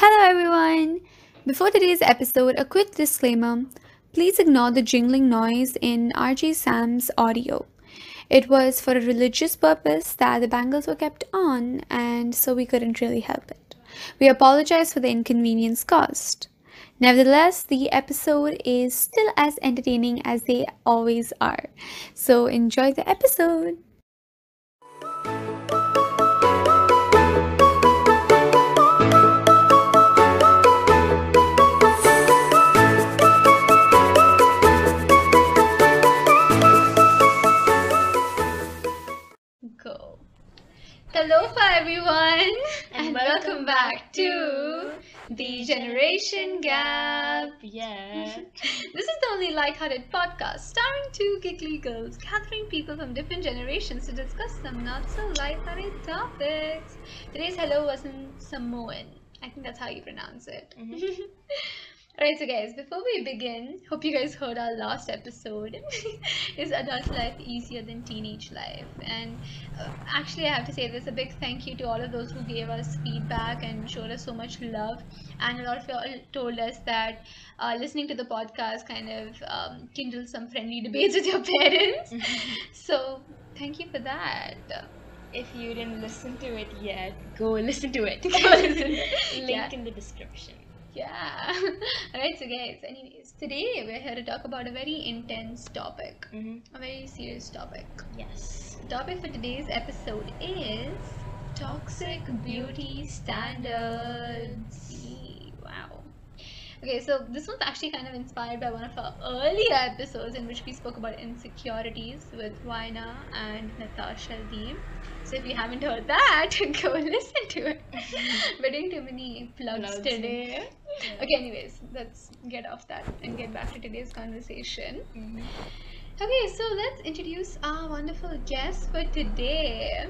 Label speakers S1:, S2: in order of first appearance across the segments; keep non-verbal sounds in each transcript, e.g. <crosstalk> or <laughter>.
S1: Hello, everyone! Before today's episode, a quick disclaimer. Please ignore the jingling noise in RJ Saam's audio. It was for a religious purpose that the bangles were kept on, and so we couldn't really help it. We apologize for the inconvenience caused. Nevertheless, the episode is still as entertaining as they always are. So enjoy the episode! Hello, everyone, <laughs>
S2: And welcome back to
S1: the Generation Gap.
S2: Yeah. <laughs>
S1: This is the only lighthearted podcast starring two giggly girls gathering people from different generations to discuss some not so lighthearted topics. Today's hello was in Samoan. I think that's how you pronounce it. <laughs> Alright, so guys, before we begin, hope you guys heard our last episode. <laughs> Is adult life easier than teenage life? And uh, actually, I have to say this a big thank you to all of those who gave us feedback and showed us so much love. And a lot of y'all told us that uh, listening to the podcast kind of um, kindled some friendly <laughs> debates with your parents. <laughs> so, thank you for that.
S2: If you didn't listen to it yet, go listen to it. Link
S1: Yeah.
S2: in the description.
S1: Yeah. <laughs> Alright, so guys, anyways, today we're here to talk about a very intense topic,
S2: Mm-hmm.
S1: a very serious topic.
S2: Yes.
S1: The topic for today's episode is toxic beauty standards. Okay, so this one's actually kind of inspired by one of our earlier episodes in which we spoke about insecurities with Waina and Natasha Deeb. So if you haven't heard that, <laughs> go listen to it. <laughs> We're doing too many plugs
S2: Plugs.
S1: today. Okay, anyways, let's get off that and get back to today's conversation.
S2: Mhm.
S1: Okay, so let's introduce our wonderful guest for today.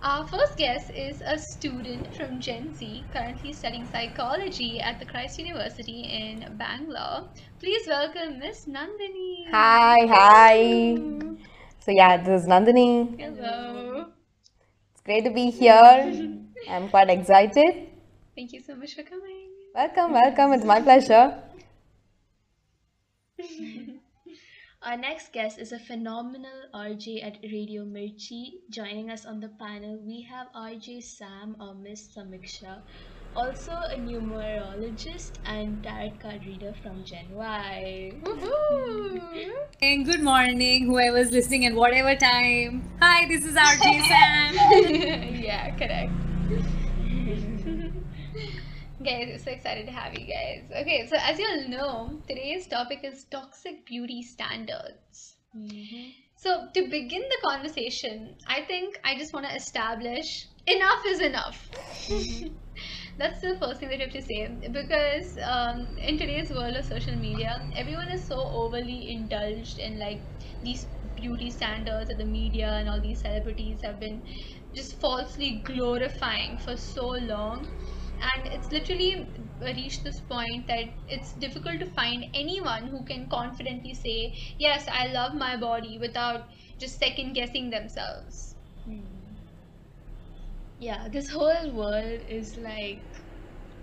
S1: Our first guest is a student from Gen Z, currently studying psychology at the Christ University in Bangalore. Please welcome Miss Nhanthini.
S3: Hi, hi. So yeah, this is Nhanthini.
S1: Hello.
S3: It's great to be here. <laughs> I'm quite excited.
S1: Thank you so much for coming.
S3: Welcome, welcome. It's my pleasure. <laughs>
S2: Our next guest is a phenomenal RJ at Radio Mirchi. Joining us on the panel, we have RJ Saam or Miss Samiksha, also a numerologist and tarot card reader from Gen Y.
S4: And good morning, whoever's listening at whatever time. Hi, this is RJ Saam. <laughs>
S1: yeah, correct. <laughs> guys, we're so excited to have you guys. Okay, so as you all know, today's topic is toxic beauty standards.
S2: Mhm.
S1: So, to begin the conversation, I think I just want to establish enough is enough. <laughs> That's the first thing that you have to say because um, in today's world of social media, everyone is so overly indulged in like these beauty standards that the media and all these celebrities have been just falsely glorifying for so long. And it's literally reached this point that it's difficult to find anyone who can confidently say, Yes, I love my body without just second guessing themselves.
S2: Hmm. Yeah, this whole world is like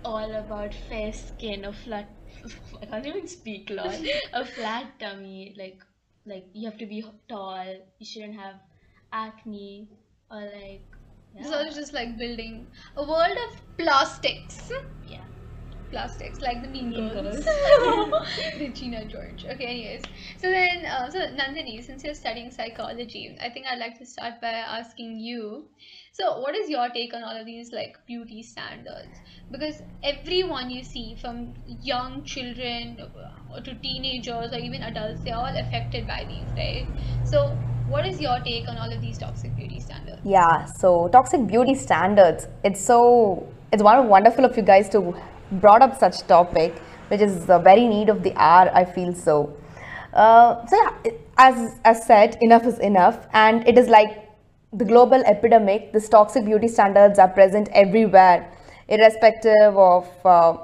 S2: all about fair skin, a flat. <laughs> I can't even speak, Lord. a flat tummy, like like you have to be tall. You shouldn't have acne or like.
S1: It's all just like building a world of plastics.
S2: Yeah.
S1: Plastics, like the Mean
S2: Mean
S1: Girls.
S2: Girls. <laughs>
S1: Regina George. Okay, anyways. So then, uh, so Nhanthini, since you're studying psychology, I think I'd like to start by asking you. So, what is your take on all of these like beauty standards? Because everyone you see, from young children to teenagers or even adults, they're all affected by these, right? So, what is your take on all of these toxic beauty standards?
S3: Yeah, so toxic beauty standards. It's so it's one wonderful of you guys to brought up such topic, which is the very need of the hour. I feel so. Uh, so yeah, as as said, enough is enough, and it is like the global epidemic. These toxic beauty standards are present everywhere, irrespective of. Uh,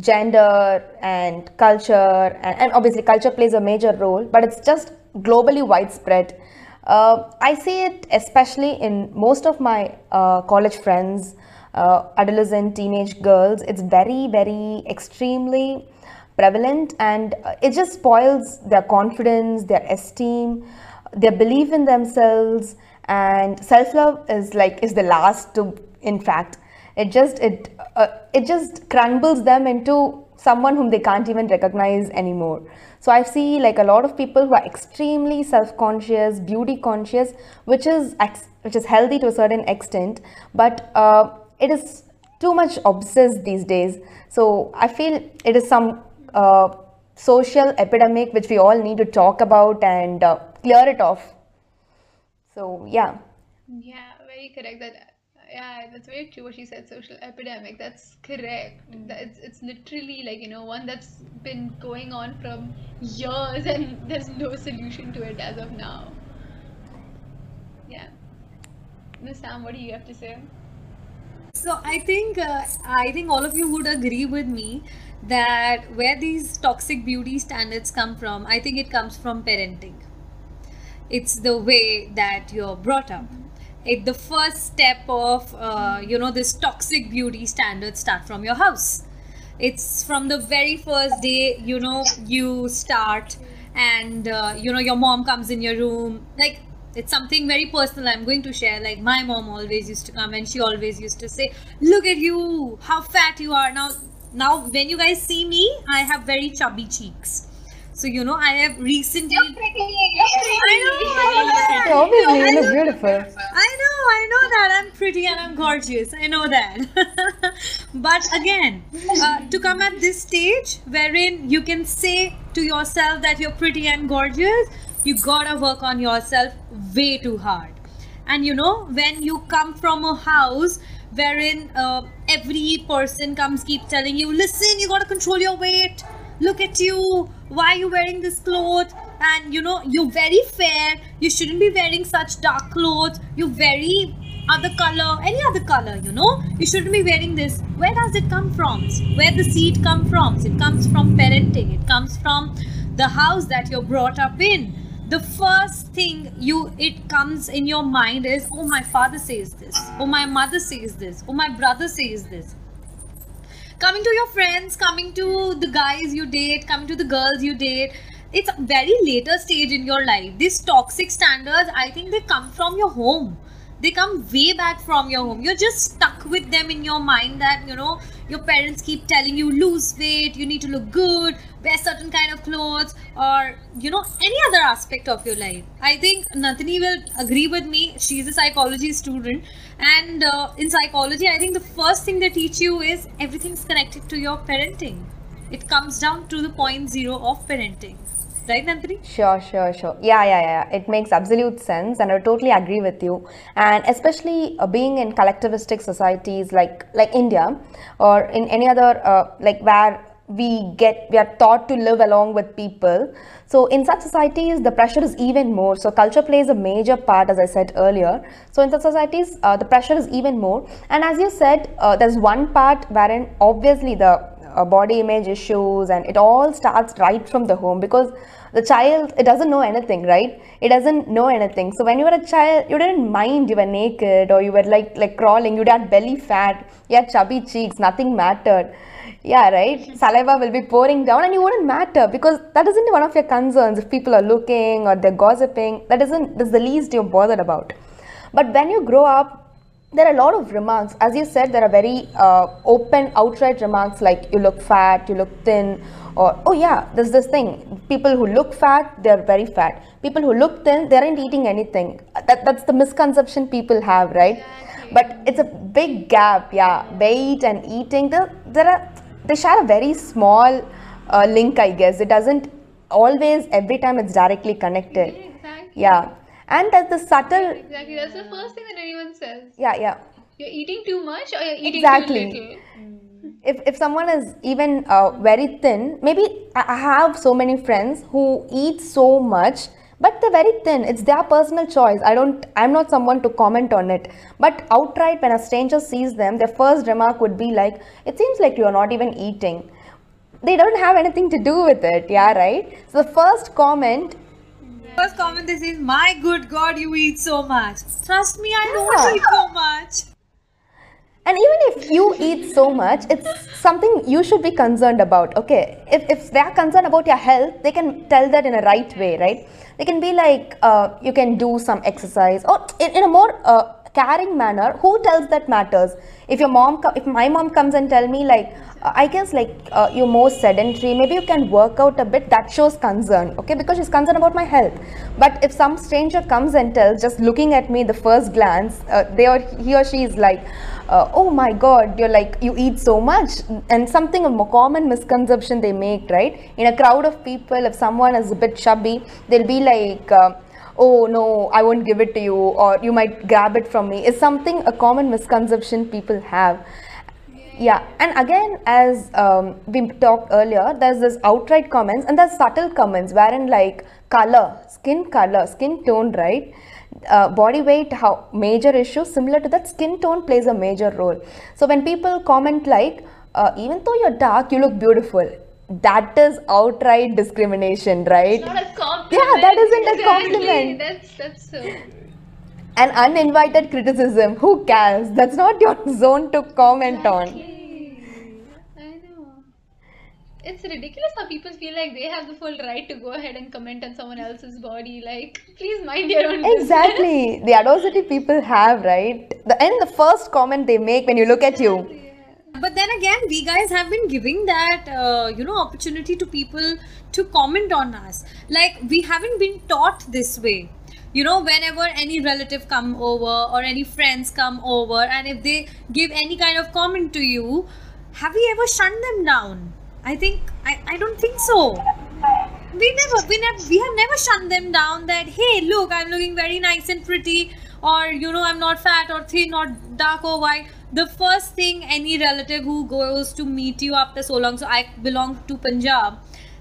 S3: gender and culture and, and obviously culture plays a major role but it's just globally widespread uh, i see it especially in most of my uh, college friends uh, adolescent teenage girls, it's very, very extremely prevalent and uh, it just spoils their confidence, their esteem, their belief in themselves and self-love is like is the last to in fact it just it uh, it just crumbles them into someone whom they can't even recognize anymore. So i see like a lot of people who are extremely self-conscious beauty conscious which is which is healthy to a certain extent but uh, it is too much obsessed these days. So i feel it is some uh, social epidemic which we all need to talk about and uh, clear it off so yeah
S1: Yeah, very correct. That yeah, that's very true what she said. Social epidemic. That's correct. It's it's literally like you know one that's been going on from years and there's no solution to it as of now. Yeah. Miss Saam, what do you have to say?
S4: So I think uh, I think all of you would agree with me that where these toxic beauty standards come from, I think it comes from parenting. It's the way that you're brought up. It the first step of uh, you know this toxic beauty standards start from your house. It's from the very first day you know you start and uh, you know your mom comes in your room like it's something very personal i'm going to share like my mom always used to come and she always used to say look at you how fat you are now now when you guys see me i have very chubby cheeks so you know i have recently I know, I know that.
S3: obviously you
S4: I
S3: look
S4: know-
S3: beautiful
S4: I know, I know that I'm pretty and I'm gorgeous. I know that. <laughs> but again, uh, to come at this stage wherein you can say to yourself that you're pretty and gorgeous, you gotta work on yourself way too hard. And you know, when you come from a house wherein uh, every person comes, keep telling you, listen, you gotta control your weight. Look at you. Why are you wearing this cloth? And you know, you're very fair. You shouldn't be wearing such dark clothes. You're very other color, any other color, you know. You shouldn't be wearing this. Where does it come from? Where the seed come from? It comes from parenting. It comes from the house that you're brought up in. The first thing you it comes in your mind is, oh my father says this, oh my mother says this, oh my brother says this coming to your friends coming to the guys you date coming to the girls you date. It's a very later stage in your life. These toxic standards i think they come from your home. They come way back from your home. You're just stuck with them in your mind that you know your parents keep telling you lose weight you need to look good wear certain kind of clothes or you know any other aspect of your life. I think Nhanthini will agree with me. She's a psychology student. And uh, in psychology i think the first thing they teach you is everything's connected to your parenting. It comes down to the point zero of parenting right?
S3: Sure, sure, sure. Yeah, yeah, yeah. It makes absolute sense, and I totally agree with you. And especially uh, being in collectivistic societies like like India, or in any other uh, like where we get we are taught to live along with people. So in such societies, the pressure is even more. So culture plays a major part, as I said earlier. So in such societies, uh, the pressure is even more. And as you said, uh, there's one part wherein obviously the uh, body image issues and it all starts right from the home because the child it doesn't know anything right? It doesn't know anything. So when you were a child you didn't mind you were naked or you were like like crawling you had belly fat you had chubby cheeks nothing mattered. Yeah right? <laughs> Saliva will be pouring down and you wouldn't matter because that isn't one of your concerns. If people are looking or they're gossiping that isn't that's the least you're bothered about. But when you grow up there are a lot of remarks. As you said, there are very uh, open, outright remarks like you look fat, you look thin, or oh yeah, there's this thing. People who look fat, they're very fat. People who look thin, they aren't eating anything. That, that's the misconception people have, right? But it's a big gap, yeah. Weight and eating, there, there are they share a very small uh, link, I guess. It doesn't always every time it's directly connected.
S1: Exactly.
S3: Yeah, and there's the subtle.
S1: Exactly. That's the first thing that anyone says.
S3: Yeah, yeah.
S1: You're eating too much or you're eating
S3: Exactly.
S1: too little.
S3: if, if someone is even uh, very thin maybe I I have so many friends who eat so much but they're very thin it's their personal choice i don't i'm not someone to comment on it but outright when a stranger sees them their first remark would be like it seems like you're not even eating they don't have anything to do with it yeah right so the first comment
S4: First comment they say, is, "My good God, you eat so much." Trust me, I don't
S3: Yeah.
S4: eat so much.
S3: and even if you eat so much it's something you should be concerned about okay if, if they're concerned about your health they can tell that in a right way right they can be like uh, you can do some exercise or in, in a more uh, caring manner who tells that matters? If your mom if my mom comes and tell me like uh, i guess like uh, you're more sedentary maybe you can work out a bit. That shows concern okay? Because she's concerned about my health. But if some stranger comes and tells just looking at me the first glance uh, they or he or she is like uh, oh my god you're like you eat so much. And something a common misconception they make right? In a crowd of people if someone is a bit chubby they'll be like uh, oh no i won't give it to you or you might grab it from me is something a common misconception people have. Yeah and again as um, we talked earlier there's this outright comments and there's subtle comments wherein like color skin color skin tone right? Uh, body weight how major issue similar to that skin tone plays a major role. So when people comment like uh, even though you're dark you look beautiful that is outright discrimination right
S1: Not a compliment.
S3: Yeah, that isn't a
S1: Exactly.
S3: compliment.
S1: That's that's so.
S3: an uninvited criticism who cares that's not your <laughs> zone to comment on
S1: Exactly. I know. It's ridiculous how people feel like they have the full right to go ahead and comment on someone else's body. Like, please mind your own business.
S3: exactly the adversity people have right the and the first comment they make when you look at you
S4: But then again, we guys have been giving that, uh, you know, opportunity to people to comment on us. Like, we haven't been taught this way. You know, whenever any relative come over or any friends come over and if they give any kind of comment to you, have we ever shunned them down? I think, I, I don't think so. We never, we never, we have never shunned them down that, hey, look, I'm looking very nice and pretty or, you know, I'm not fat or thin or dark or white the first thing any relative who goes to meet you after so long so i belong to punjab.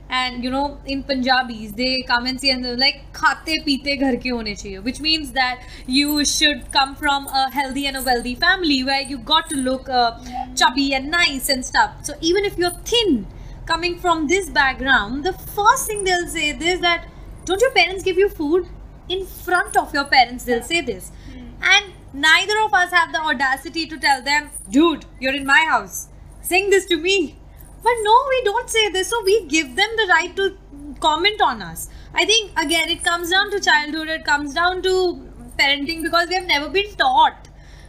S4: And you know in punjabis they come and say and they're like khate peete ghar ke hone chahiye. Which means that you should come from a healthy and a wealthy family where you got to look uh, chubby and nice and stuff. So even if you're thin coming from this background the first thing they'll say is that don't your parents give you food? In front of your parents they'll say this. And neither of us have the audacity to tell them dude you're in my house. Sing this to me. But no we don't say this so we give them the right to comment on us. I think again it comes down to childhood it comes down to parenting because we have never been taught.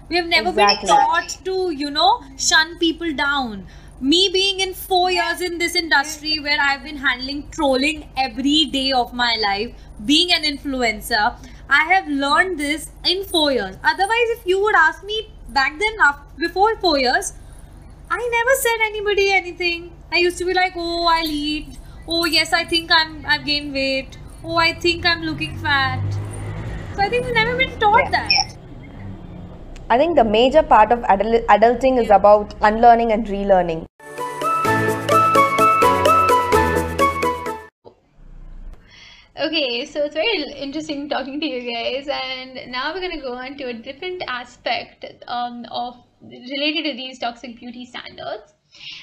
S4: We have never
S3: Exactly.
S4: been taught to you know shun people down. Me being in four years in this industry where i've been handling trolling every day of my life being an influencer i have learned this in four years. Otherwise if you would ask me back then before four years i never said anybody anything. I used to be like oh i'll eat oh yes i think i'm i've gained weight. Oh i think i'm looking fat. So i think we've never been taught
S3: Yeah.
S4: that.
S3: I think the major part of adul- adulting is about unlearning and relearning
S1: Okay, so it's very interesting talking to you guys, and now we're gonna go on to a different aspect um, of related to these toxic beauty standards.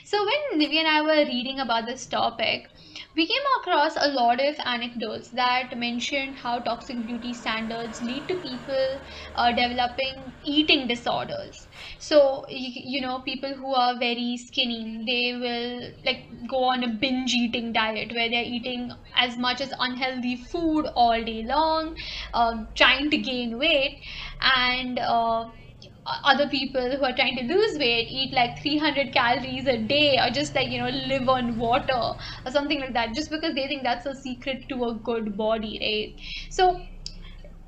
S1: So when Nivya and I were reading about this topic, we came across a lot of anecdotes that mentioned how toxic beauty standards lead to people uh, developing eating disorders. So you, you know people who are very skinny, they will like go on a binge eating diet where they're eating as much as unhealthy food all day long, um, trying to gain weight, and uh, other people who are trying to lose weight eat like 300 calories a day or just like you know live on water or something like that just because they think that's a secret to a good body right? So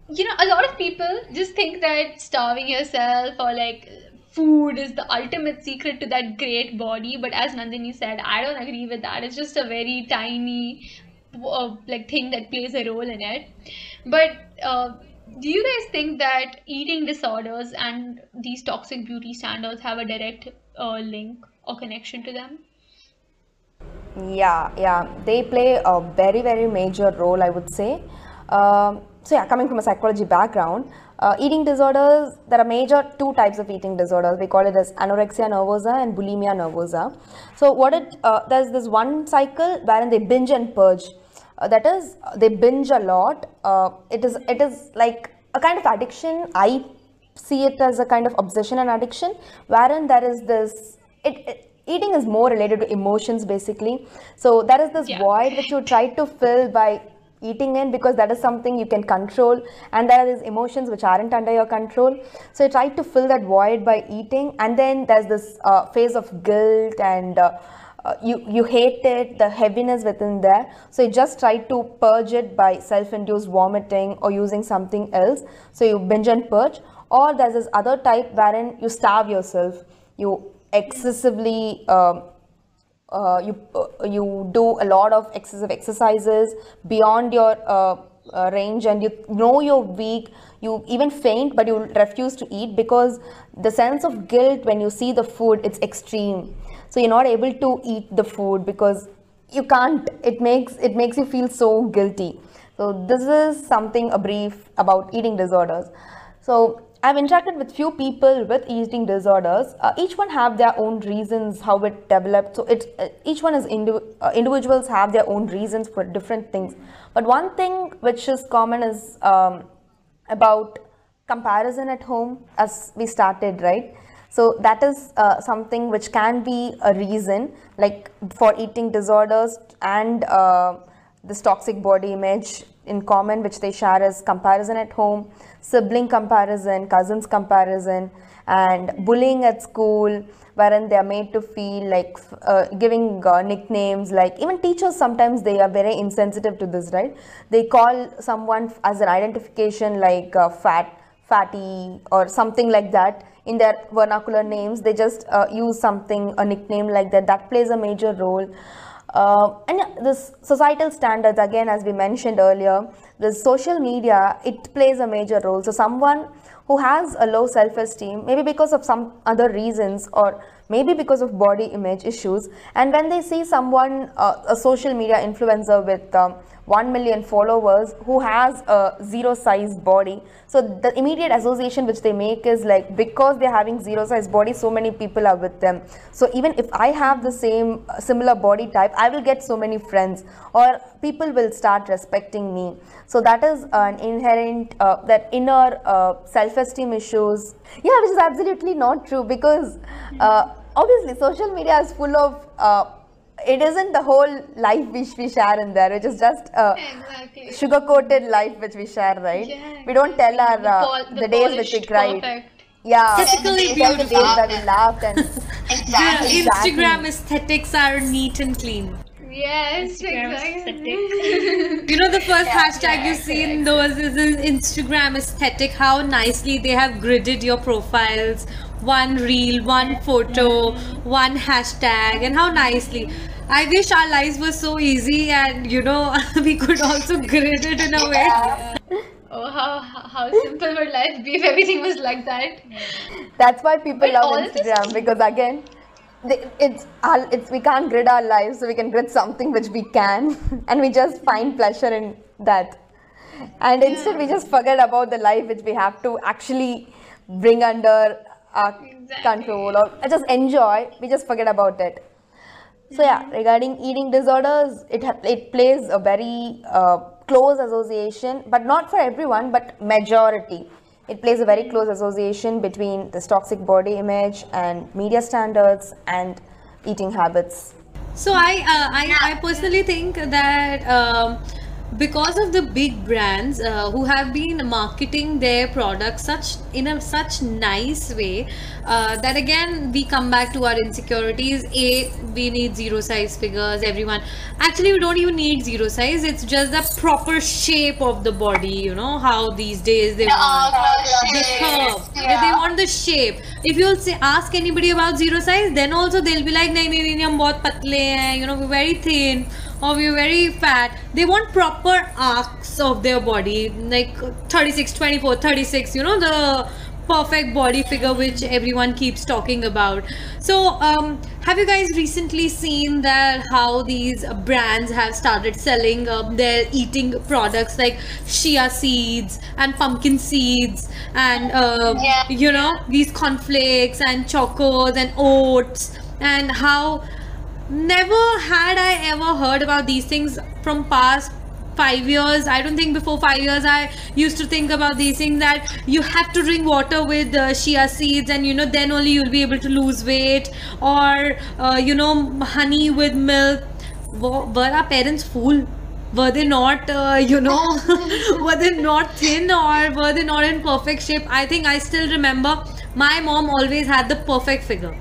S1: you know a lot of people just think that starving yourself or like food is the ultimate secret to that great body but as Nhanthini said i don't agree with that. It's just a very tiny uh, like thing that plays a role in it. But uh, do you guys think that eating disorders and these toxic beauty standards have a direct uh, link or connection to them
S3: Yeah, yeah, they play a very, very major role, I would say. Um, so, yeah, coming from a psychology background, uh, eating disorders, there are major two types of eating disorders. We call it as anorexia nervosa and bulimia nervosa. So, what it uh, there's this one cycle wherein they binge and purge. Uh, that is, they binge a lot. Uh, it is it is like a kind of addiction. I see it as a kind of obsession and addiction, wherein there is this. It, it eating is more related to emotions basically. So there is this
S1: Yeah.
S3: void which you try to fill by eating in because that is something you can control and there are these emotions which aren't under your control so you try to fill that void by eating and then there's this uh, phase of guilt and uh, uh, you you hate it the heaviness within there so you just try to purge it by self-induced vomiting or using something else. So you binge and purge. Or there's this other type wherein you starve yourself. You excessively um, uh, you uh, you do a lot of excessive exercises beyond your uh, uh, range and you know you're weak. You even faint but you refuse to eat because the sense of guilt when you see the food it's extreme so you're not able to eat the food because you can't it makes it makes you feel so guilty so this is something a brief about eating disorders so I've interacted with few people with eating disorders. Uh, each one have their own reasons how it developed. So it uh, each one is indi- uh, individuals have their own reasons for different things. But one thing which is common is um, about comparison at home, as we started right. So that is uh, something which can be a reason, like for eating disorders and uh, this toxic body image in common which they share is comparison at home sibling comparison cousins comparison and bullying at school wherein they are made to feel like uh, giving uh, nicknames like even teachers sometimes they are very insensitive to this right? They call someone as an identification like uh, fat fatty or something like that in their vernacular names they just uh, use something a nickname like that. That plays a major role. Uh, and this societal standards again as we mentioned earlier the social media it plays a major role. So someone who has a low self-esteem maybe because of some other reasons or maybe because of body image issues and when they see someone uh, a social media influencer with um, 1 million followers who has a zero size body. So the immediate association which they make is like because they're having zero size body so many people are with them. So even if i have the same uh, similar body type i will get so many friends or people will start respecting me. So that is an inherent uh, that inner uh, self esteem issues. Yeah which is absolutely not true because uh, obviously social media is full of uh, it isn't the whole life which we share in there which is just a
S1: Exactly.
S3: sugar coated life which we share right
S1: Yeah,
S3: we don't tell our
S1: The
S3: uh,
S1: pol-
S3: the,
S1: the
S3: days which we
S1: polished,
S3: cried
S1: perfect.
S3: yeah
S4: Typically
S3: we tell the days that we laughed and <laughs>
S5: Exactly.
S3: Exactly.
S4: Instagram aesthetics are neat and clean.
S1: Yes,
S2: Instagram
S1: exactly. <laughs>
S4: You know the first
S5: Yeah,
S4: hashtag you see in those is in Instagram aesthetic. How nicely they have gridded your profiles, one reel, one photo, one hashtag, and how nicely. I wish our lives were so easy, and you know <laughs> we could also grid it in a way.
S1: oh, how how simple would life be if everything was like that?
S3: That's why people
S1: But
S3: love
S1: all this-
S3: Instagram because again, it's our, it's we can't grid our lives, so we can grid something which we can, <laughs> and we just find pleasure in that. And instead, we just forget about the life which we have to actually bring under our
S1: Exactly.
S3: control or just enjoy. We just forget about it. So yeah, regarding eating disorders, it it plays a very uh, close association, but not for everyone, but majority. It plays a very close association between this toxic body image and media standards and eating habits.
S4: So I, uh, I, I personally think that um, because of the big brands uh, who have been marketing their products such in a such nice way uh, that again we come back to our insecurities. A we need zero size figures everyone. Actually we don't even need zero size. It's just the proper shape of the body you know how these days they
S5: the
S4: want the curve yeah. they want the shape. If you'll say ask anybody about zero size then also they'll be like nahi nahi nahi hum you know we're very thin or we're very fat. They want proper arcs of their body, like 36, 24, 36. You know the perfect body figure which everyone keeps talking about. So, um, have you guys recently seen that how these brands have started selling um, their eating products like chia seeds and pumpkin seeds and um,
S5: Yeah.
S4: you know these cornflakes and chocos and oats and how never had I ever heard about these things from past five years. I don't think before five years i used to think about these things that you have to drink water with uh, chia seeds and you know then only you'll be able to lose weight or uh, you know honey with milk. Were, our parents fool? Were they not uh, you know <laughs> were they not thin or were they not in perfect shape? I think i still remember my mom always had the perfect figure.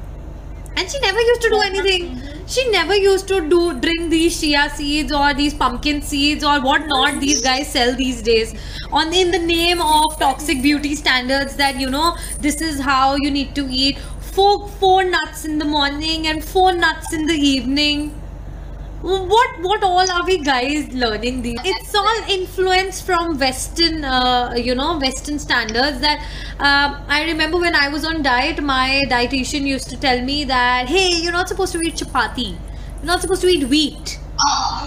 S4: And she never used to do anything she never used to do drink these chia seeds or these pumpkin seeds or what not these guys sell these days. On in the name of toxic beauty standards that you know this is how you need to eat. Four four nuts in the morning and four nuts in the evening what what all are we guys learning these it's all influence from western uh, you know western standards that uh, i remember when i was on diet my dietitian used to tell me that hey you're not supposed to eat chapati. You're not supposed to eat wheat.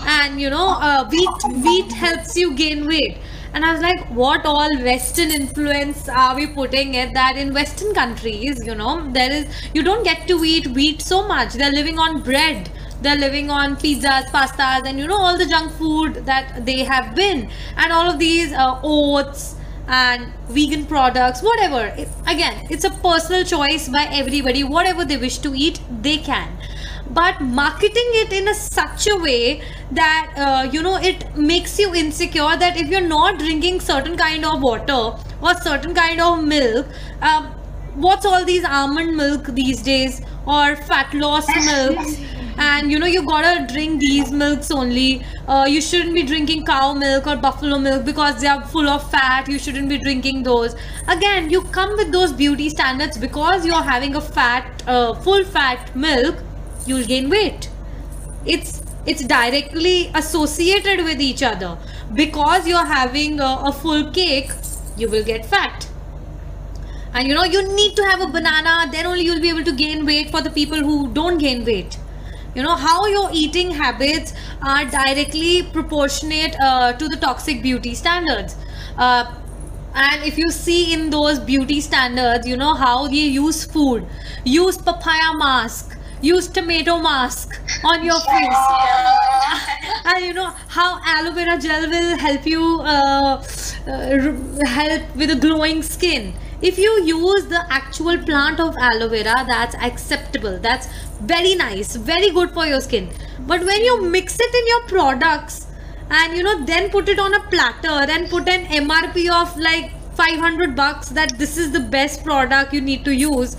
S4: And you know uh, wheat wheat helps you gain weight. And i was like what all western influence are we putting it that in western countries you know there is you don't get to eat wheat so much. They're living on bread they're living on pizzas pastas and you know all the junk food that they have been. And all of these uh, oats and vegan products whatever. It, again it's a personal choice by everybody. Whatever they wish to eat they can. But marketing it in a such a way that uh, you know it makes you insecure that if you're not drinking certain kind of water or certain kind of milk um, what's all these almond milk these days or fat loss <laughs> milks and you know you gotta drink these milks only. Uh, you shouldn't be drinking cow milk or buffalo milk because they are full of fat. You shouldn't be drinking those. Again you come with those beauty standards. Because you're having a fat uh, full fat milk you'll gain weight. It's it's directly associated with each other. Because you're having a, a full cake you will get fat. And you know you need to have a banana. Then only you'll be able to gain weight for the people who don't gain weight you know how your eating habits are directly proportionate uh, to the toxic beauty standards. Uh, and if you see in those beauty standards you know how they use food. Use papaya mask. Use tomato mask on your face. <laughs> And you know how aloe vera gel will help you uh, uh, help with a glowing skin. If you use the actual plant of aloe vera that's acceptable. That's very nice. Very good for your skin. But when you mix it in your products and you know then put it on a platter and put an mrp of like 500 bucks that this is the best product you need to use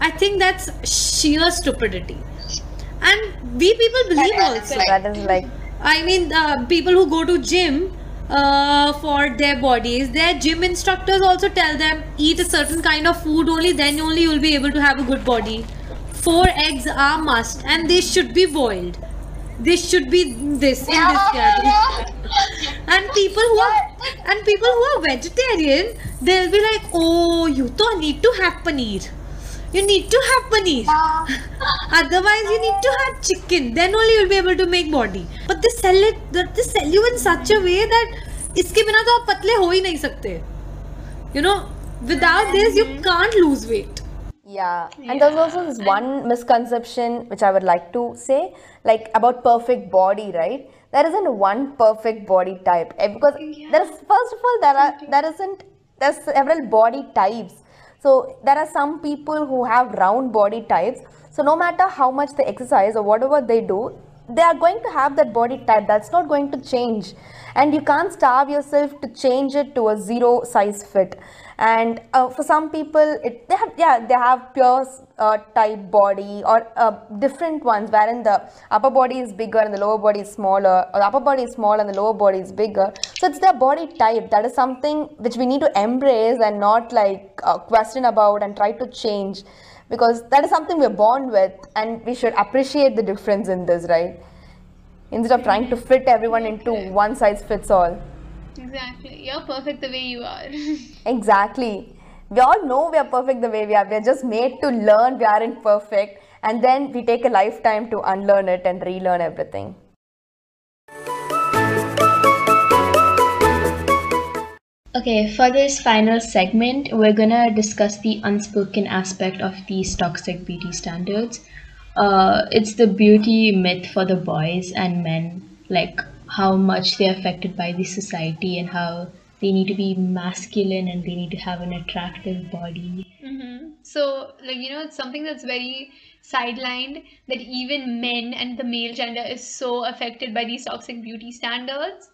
S4: i think that's sheer stupidity. And we people believe also.
S3: that is like
S4: I mean, uh, people who go to gym uh, for their bodies, their gym instructors also tell them eat a certain kind of food only, then only you'll be able to have a good body. Four eggs are must, and they should be boiled. They should be this in this category. And people who are and people who are vegetarian, they'll be like, oh, you don't need to have paneer. You need to have paneer. Otherwise, you need to have chicken. Then only you'll be able to make body. But they sell it. They sell you in such a way that इसके बिना तो आप पतले हो ही नहीं सकते. You know, without this you can't lose weight.
S3: Yeah, and there's also this one misconception which I would like to say, like about perfect body, right? There isn't one perfect body type eh, because there is first of all there are there isn't there's several body types. So there are some people who have round body types. So no matter how much they exercise or whatever they do, they are going to have that body type. That's not going to change, and you can't starve yourself to change it to a zero size fit and uh, for some people it, they have yeah they have pure uh, type body or uh, different ones wherein the upper body is bigger and the lower body is smaller or the upper body is small and the lower body is bigger. So it's their body type. That is something which we need to embrace and not like uh, question about and try to change because that is something we're born with and we should appreciate the difference in this right? Instead of trying to fit everyone into one size fits all
S1: Exactly. You're perfect the way you are. <laughs>
S3: Exactly. We all know we are perfect the way we are. We are just made to learn we aren't perfect, and then we take a lifetime to unlearn it and relearn everything.
S2: Okay, for this final segment, we're gonna discuss the unspoken aspect of these toxic beauty standards. Uh, it's the beauty myth for the boys and men. Like, how much they're affected by the society and how they need to be masculine and they need to have an attractive body.
S1: Mm-hmm. So, like, you know, it's something that's very sidelined that even men and the male gender is so affected by these toxic beauty standards.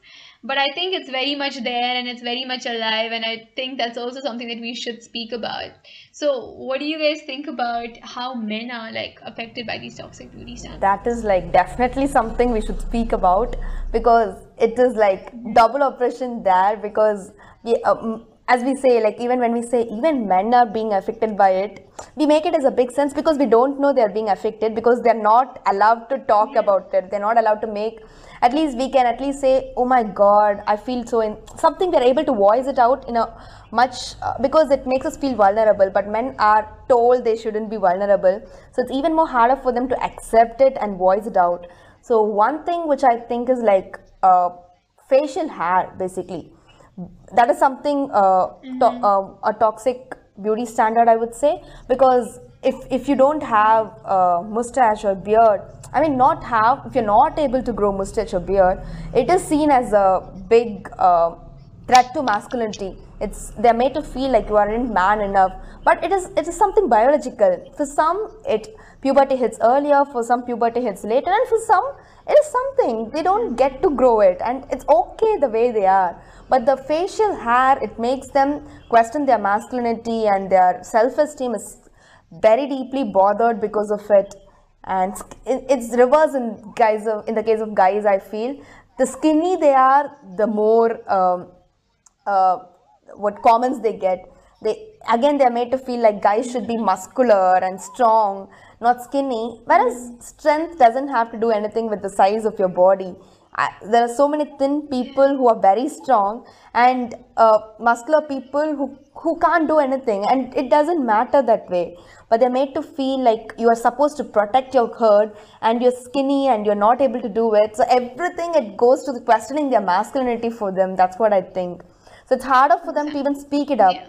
S1: But I think it's very much there and it's very much alive, and I think that's also something that we should speak about. So, what do you guys think about how men are like affected by these toxic beauty standards?
S3: that is like definitely something we should speak about because it is like double oppression there because we, um, as we say like even when we say even men are being affected by it we make it as a big sense because we don't know they're being affected because they're not allowed to talk about it they're not allowed to make at least we can at least say oh my god i feel so in something we're able to voice it out in a much uh, because it makes us feel vulnerable but men are told they shouldn't be vulnerable. So it's even more harder for them to accept it and voice it out. So one thing which i think is like uh, facial hair basically that is something uh, to- uh, a toxic beauty standard i would say because if if you don't have a mustache or beard i mean not have if you're not able to grow mustache or beard it is seen as a big uh, threat to masculinity. It's they're made to feel like you aren't man enough. But it is it is something biological. For some it puberty hits earlier for some puberty hits later and for some it is something. They don't get to grow it and it's okay the way they are. But the facial hair it makes them question their masculinity and their self-esteem is very deeply bothered because of it and it's reverse in guys of, in the case of guys i feel. The skinny they are the more um, uh, what comments they get. They again they're made to feel like guys should be muscular and strong not skinny. Whereas strength doesn't have to do anything with the size of your body I, there are so many thin people who are very strong and uh, muscular people who who can't do anything. And it doesn't matter that way. But they're made to feel like you are supposed to protect your herd and you're skinny and you're not able to do it. So everything it goes to the questioning their masculinity for them. That's what i think. So it's harder for them to even speak it up.
S1: Yeah.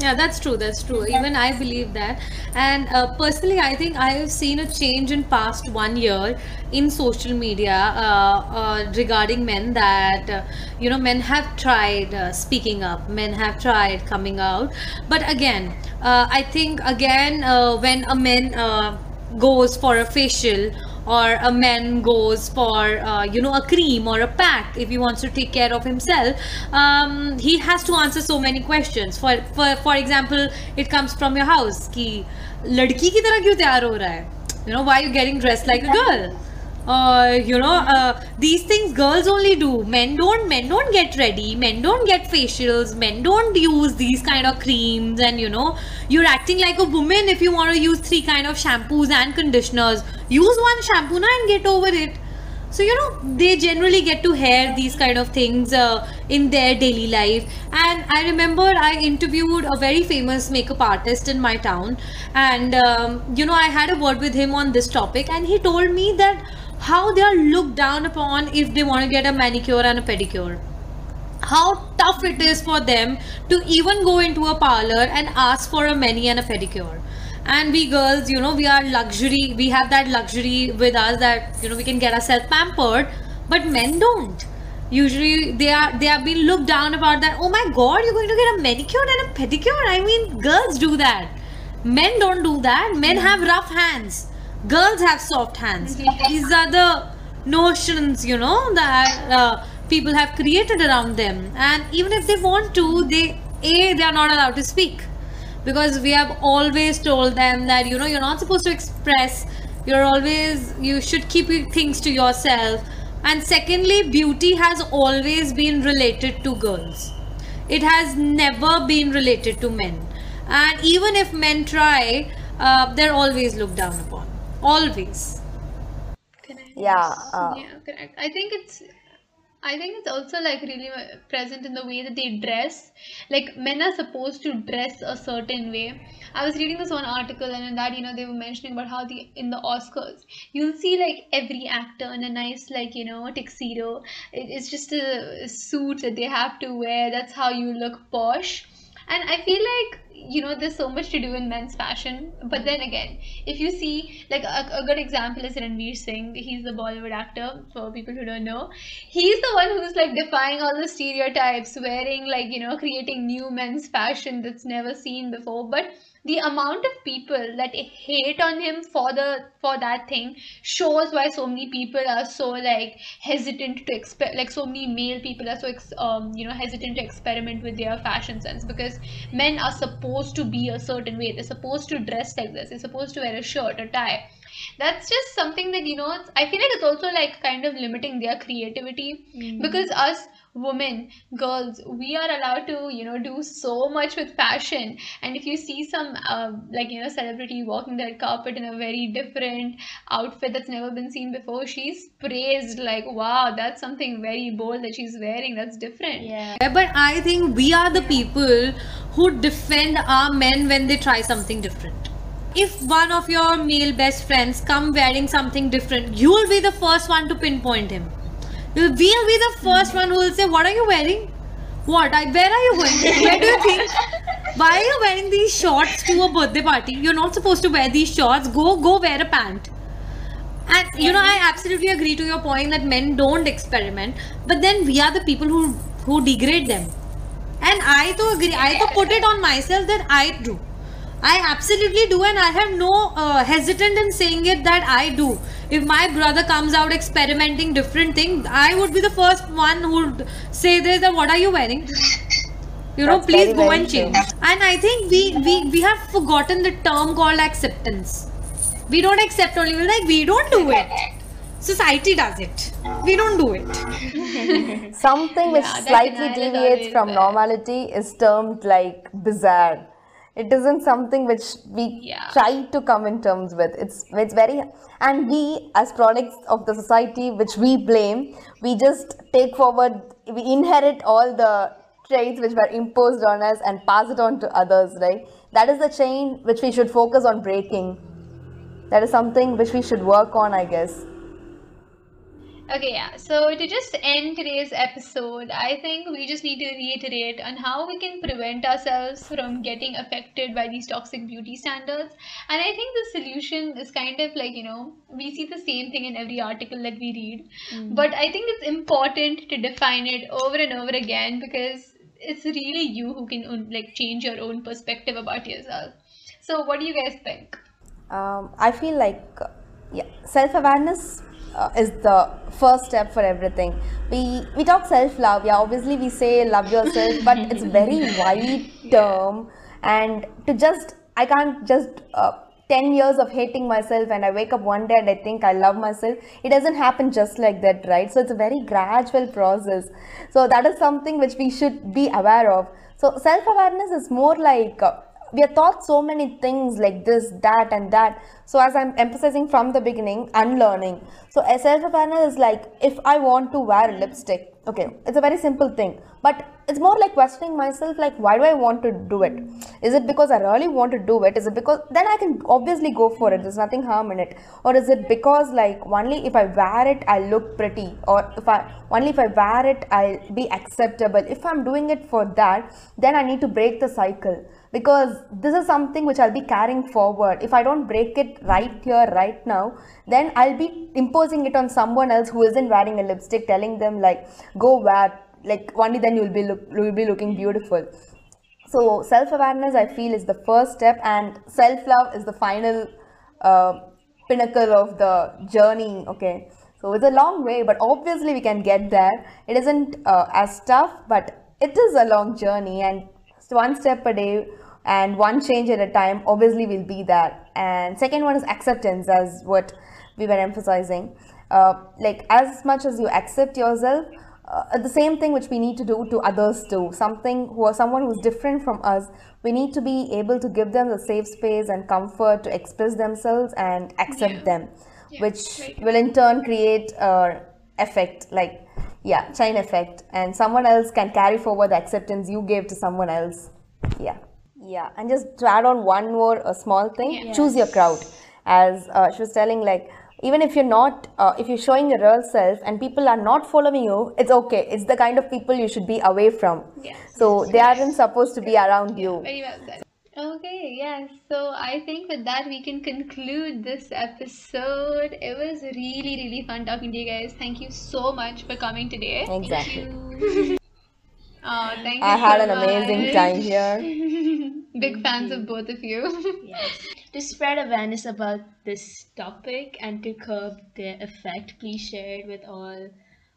S4: Yeah, that's true. That's true. Even I believe that. And uh, personally, I think I have seen a change in past one year in social media uh, uh, regarding men that uh, you know men have tried uh, speaking up, men have tried coming out. But again, uh, I think again when a man goes for a facial or a man goes for uh, you know a cream or a pack if he wants to take care of himself um, he has to answer so many questions. For for for example it comes from your house ki ladki ki tarah kyun taiyar ho raha hai? You know why are you getting dressed like a girl? Uh, you know uh, these things girls only do. Men don't men don't get ready. Men don't get facials. Men don't use these kind of creams and you know you're acting like a woman if you want to use three kind of shampoos and conditioners. Use one shampoo na and get over it. So you know they generally get to hear these kind of things uh, in their daily life. And i remember i interviewed a very famous makeup artist in my town. And um, you know i had a word with him on this topic. And he told me that how they are looked down upon if they want to get a manicure and a pedicure. How tough it is for them to even go into a parlor and ask for a mani and a pedicure. And we girls you know we are luxury we have that luxury with us that you know we can get ourselves pampered but men don't. Usually they are they have been looked down about that oh my god you're going to get a manicure and a pedicure? I mean girls do that. Men don't do that. Men mm-hmm. have rough hands girls have soft hands. These are the notions you know that uh, people have created around them. And even if they want to they a they are not allowed to speak. Because we have always told them that you know you're not supposed to express. You're always you should keep things to yourself. And secondly beauty has always been related to girls. It has never been related to men. And even if men try uh, they're always looked down upon always
S1: Correct.
S3: Yeah, uh,
S1: yeah, correct. I think it's I think it's also like really present in the way that they dress. Like men are supposed to dress a certain way. I was reading this one article and in that you know they were mentioning about how the in the Oscars you'll see like every actor in a nice like you know tuxedo. It, it's just a, a suit that they have to wear. That's how you look posh. And I feel like you know there's so much to do in men's fashion but then again if you see like a, a good example is Ranveer Singh. He's the Bollywood actor for people who don't know. He's the one who's like defying all the stereotypes wearing like you know creating new men's fashion that's never seen before. But the amount of people that hate on him for the for that thing shows why so many people are so like hesitant to expect like so many male people are so ex- um you know hesitant to experiment with their fashion sense because men are supposed to be a certain way. They're supposed to dress like this. They're supposed to wear a shirt a tie. That's just something that you know i feel like it's also like kind of limiting their creativity
S2: Mm.
S1: because us women girls we are allowed to you know do so much with fashion and if you see some um, like you know celebrity walking the carpet in a very different outfit that's never been seen before she's praised like wow that's something very bold that she's wearing that's different
S2: Yeah.
S4: Yeah, But I think we are the people who defend our men when they try something different. If one of your male best friends come wearing something different, you will be the first one to pinpoint him. We'll be the first one who will say, "What are you wearing? What? I, where are you going? Where do you think? Why are you wearing these shorts to a birthday party? You're not supposed to wear these shorts. Go, go wear a pant." And you know, I absolutely agree to your point that men don't experiment, but then we are the people who who degrade them. And I to agree, I to put it on myself that I do. I absolutely do, and I have no uh, hesitant in saying it that I do. If my brother comes out experimenting different things, I would be the first one who would say this. That what are you wearing? You know,
S3: That's
S4: please
S3: very,
S4: go
S3: very
S4: and
S3: true.
S4: change. And I think we we we have forgotten the term called acceptance. We don't accept only. We're like we don't do it. Society does it. We don't do it.
S3: Something which
S1: Yeah,
S3: slightly deviates from
S1: there.
S3: normality is termed like bizarre. It isn't something which we
S1: Yeah.
S3: try to come in terms with. It's it's very and we as products of the society which we blame, we just take forward we inherit all the traits which were imposed on us and pass it on to others, right? That is the chain which we should focus on breaking. That is something which we should work on, I guess.
S1: Okay, yeah. So to just end today's episode, I think we just need to reiterate on how we can prevent ourselves from getting affected by these toxic beauty standards. And I think the solution is kind of like, you know, we see the same thing in every article that we read. But I think it's important to define it over and over again because it's really you who can like change your own perspective about yourself. So what do you guys think?
S3: um, I feel like yeah, self awareness uh, is the first step for everything. We we talk self love. Yeah, obviously we say love yourself, but it's <laughs> very wide term. And to just I can't just uh, ten years of hating myself and I wake up one day and I think I love myself. It doesn't happen just like that, right? So it's a very gradual process. So that is something which we should be aware of. So self awareness is more like. We are taught so many things like this, that, and that. So, as I'm emphasizing from the beginning, unlearning. So, self awareness is like if I want to wear lipstick, okay, it's a very simple thing, but it's more like questioning myself, like, why do I want to do it? Is it because I really want to do it? Is it because then I can obviously go for it? There's nothing harm in it, or is it because like only if I wear it, I look pretty, or if I only if I wear it, I'll be acceptable. If I'm doing it for that, then I need to break the cycle because this is something which I'll be carrying forward. If I don't break it right here, right now, then I'll be imposing it on someone else who isn't wearing a lipstick, telling them like, go wear, like only then you'll be look, you'll be looking beautiful. So self awareness, I feel, is the first step, and self love is the final uh, pinnacle of the journey. Okay, so it's a long way, but obviously we can get there. It isn't uh, as tough, but it is a long journey, and one step a day and one change at a time. Obviously, we'll be there. And second one is acceptance, as what we were emphasizing. Uh, like as much as you accept yourself, uh, the same thing which we need to do to others too. Something who are someone who's different from us we need to be able to give them the safe space and comfort to express themselves and accept
S1: Yeah.
S3: them
S1: Yeah,
S3: which
S1: right.
S3: will in turn create a effect like yeah chain effect. And someone else can carry forward the acceptance you gave to someone else. Yeah. Yeah. And just to add on one more a small thing.
S1: Yeah.
S3: choose your crowd. As uh, she was telling like even if you're not uh, if you're showing your real self and people are not following you it's okay it's the kind of people you should be away from
S1: Yes.
S3: so they aren't supposed to be around you
S1: Very well said. Okay, yes. So I think with that we can conclude this episode. It was really, really fun talking to you guys. Thank you so much for coming today.
S3: exactly
S1: Oh, <laughs> thank you.
S3: i had
S1: so
S3: an amazing time here <laughs>
S1: Big fans of <laughs> both of you.
S2: Yes. To spread awareness about this topic and to curb their effect, please share it with all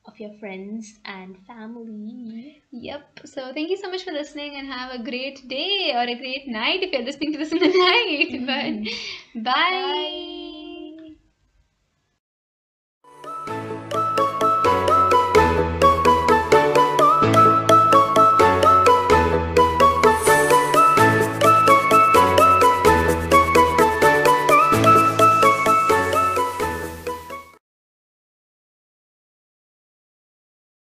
S2: of your friends and family.
S1: Yep. So thank you so much for listening and have a great day or a great night if you're listening to this in the <laughs> night. Mm-hmm. But bye.